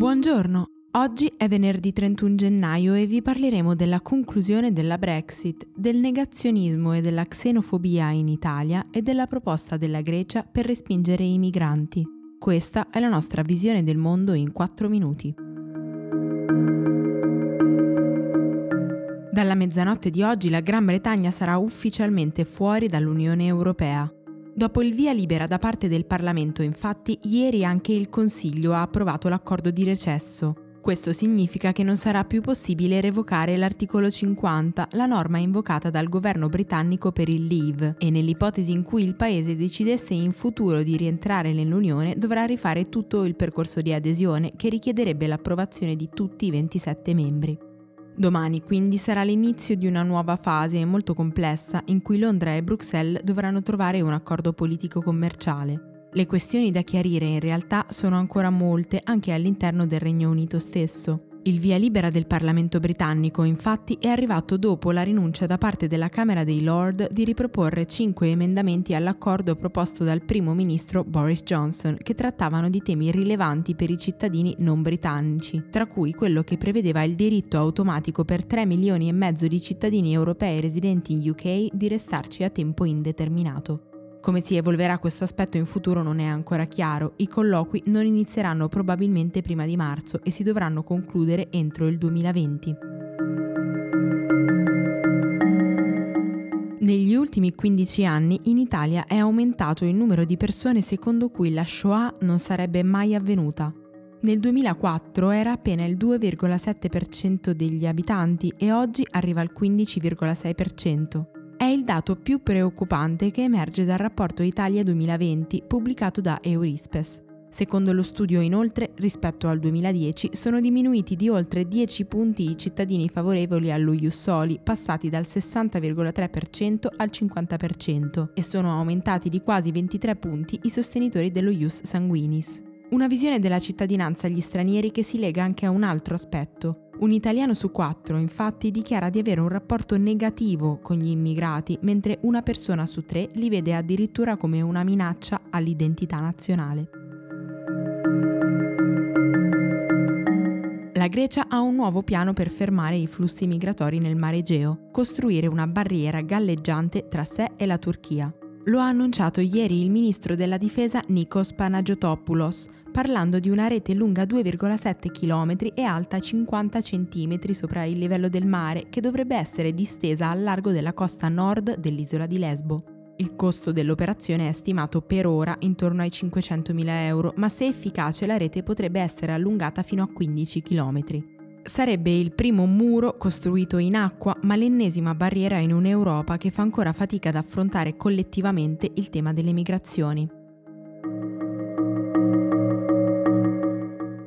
Buongiorno, oggi è venerdì 31 gennaio e vi parleremo della conclusione della Brexit, del negazionismo e della xenofobia in Italia e della proposta della Grecia per respingere i migranti. Questa è la nostra visione del mondo in 4 minuti. Dalla mezzanotte di oggi la Gran Bretagna sarà ufficialmente fuori dall'Unione Europea. Dopo il via libera da parte del Parlamento, infatti, ieri anche il Consiglio ha approvato l'accordo di recesso. Questo significa che non sarà più possibile revocare l'articolo 50, la norma invocata dal governo britannico per il Leave, e nell'ipotesi in cui il paese decidesse in futuro di rientrare nell'Unione dovrà rifare tutto il percorso di adesione che richiederebbe l'approvazione di tutti i 27 membri. Domani quindi sarà l'inizio di una nuova fase molto complessa in cui Londra e Bruxelles dovranno trovare un accordo politico-commerciale. Le questioni da chiarire in realtà sono ancora molte anche all'interno del Regno Unito stesso. Il via libera del Parlamento britannico infatti è arrivato dopo la rinuncia da parte della Camera dei Lord di riproporre cinque emendamenti all'accordo proposto dal primo ministro Boris Johnson che trattavano di temi rilevanti per i cittadini non britannici, tra cui quello che prevedeva il diritto automatico per 3 milioni e mezzo di cittadini europei residenti in UK di restarci a tempo indeterminato. Come si evolverà questo aspetto in futuro non è ancora chiaro, i colloqui non inizieranno probabilmente prima di marzo e si dovranno concludere entro il 2020. Negli ultimi 15 anni in Italia è aumentato il numero di persone secondo cui la Shoah non sarebbe mai avvenuta. Nel 2004 era appena il 2,7% degli abitanti e oggi arriva al 15,6% è il dato più preoccupante che emerge dal rapporto Italia 2020 pubblicato da Eurispes. Secondo lo studio, inoltre, rispetto al 2010 sono diminuiti di oltre 10 punti i cittadini favorevoli allo Ius Soli, passati dal 60,3% al 50%, e sono aumentati di quasi 23 punti i sostenitori dello Ius Sanguinis. Una visione della cittadinanza agli stranieri che si lega anche a un altro aspetto. Un italiano su quattro, infatti, dichiara di avere un rapporto negativo con gli immigrati, mentre una persona su tre li vede addirittura come una minaccia all'identità nazionale. La Grecia ha un nuovo piano per fermare i flussi migratori nel mare Egeo, costruire una barriera galleggiante tra sé e la Turchia. Lo ha annunciato ieri il ministro della difesa Nikos Panagiotopoulos, parlando di una rete lunga 2,7 km e alta 50 cm sopra il livello del mare che dovrebbe essere distesa al largo della costa nord dell'isola di Lesbo. Il costo dell'operazione è stimato per ora intorno ai 500.000 euro, ma se efficace la rete potrebbe essere allungata fino a 15 km. Sarebbe il primo muro costruito in acqua, ma l'ennesima barriera in un'Europa che fa ancora fatica ad affrontare collettivamente il tema delle migrazioni.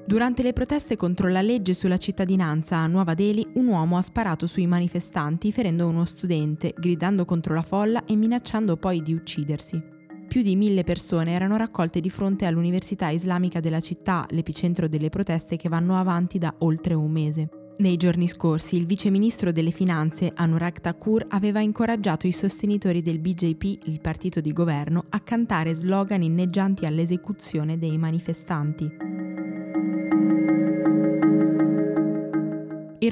Durante le proteste contro la legge sulla cittadinanza a Nuova Delhi, un uomo ha sparato sui manifestanti ferendo uno studente, gridando contro la folla e minacciando poi di uccidersi. Più di mille persone erano raccolte di fronte all'Università Islamica della città, l'epicentro delle proteste che vanno avanti da oltre un mese. Nei giorni scorsi il vice ministro delle finanze Anurag Thakur aveva incoraggiato i sostenitori del BJP, il partito di governo, a cantare slogan inneggianti all'esecuzione dei manifestanti.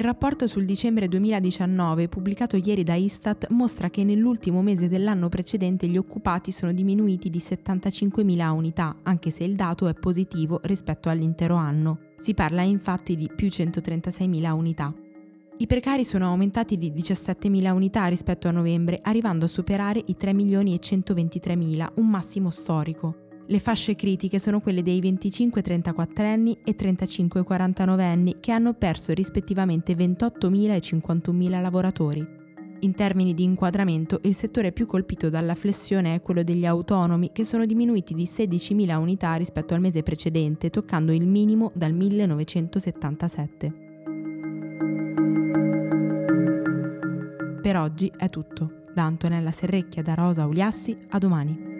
Rapporto sul dicembre 2019, pubblicato ieri da Istat, mostra che nell'ultimo mese dell'anno precedente gli occupati sono diminuiti di 75.000 unità, anche se il dato è positivo rispetto all'intero anno. Si parla infatti di più 136.000 unità. I precari sono aumentati di 17.000 unità rispetto a novembre, arrivando a superare i 3 milioni e 123.000, un massimo storico. Le fasce critiche sono quelle dei 25-34 anni e 35-49 anni che hanno perso rispettivamente 28.000 e 51.000 lavoratori. In termini di inquadramento, il settore più colpito dalla flessione è quello degli autonomi, che sono diminuiti di 16.000 unità rispetto al mese precedente, toccando il minimo dal 1977. Per oggi è tutto. Da Antonella Serrecchia da Rosa Uliassi, a domani.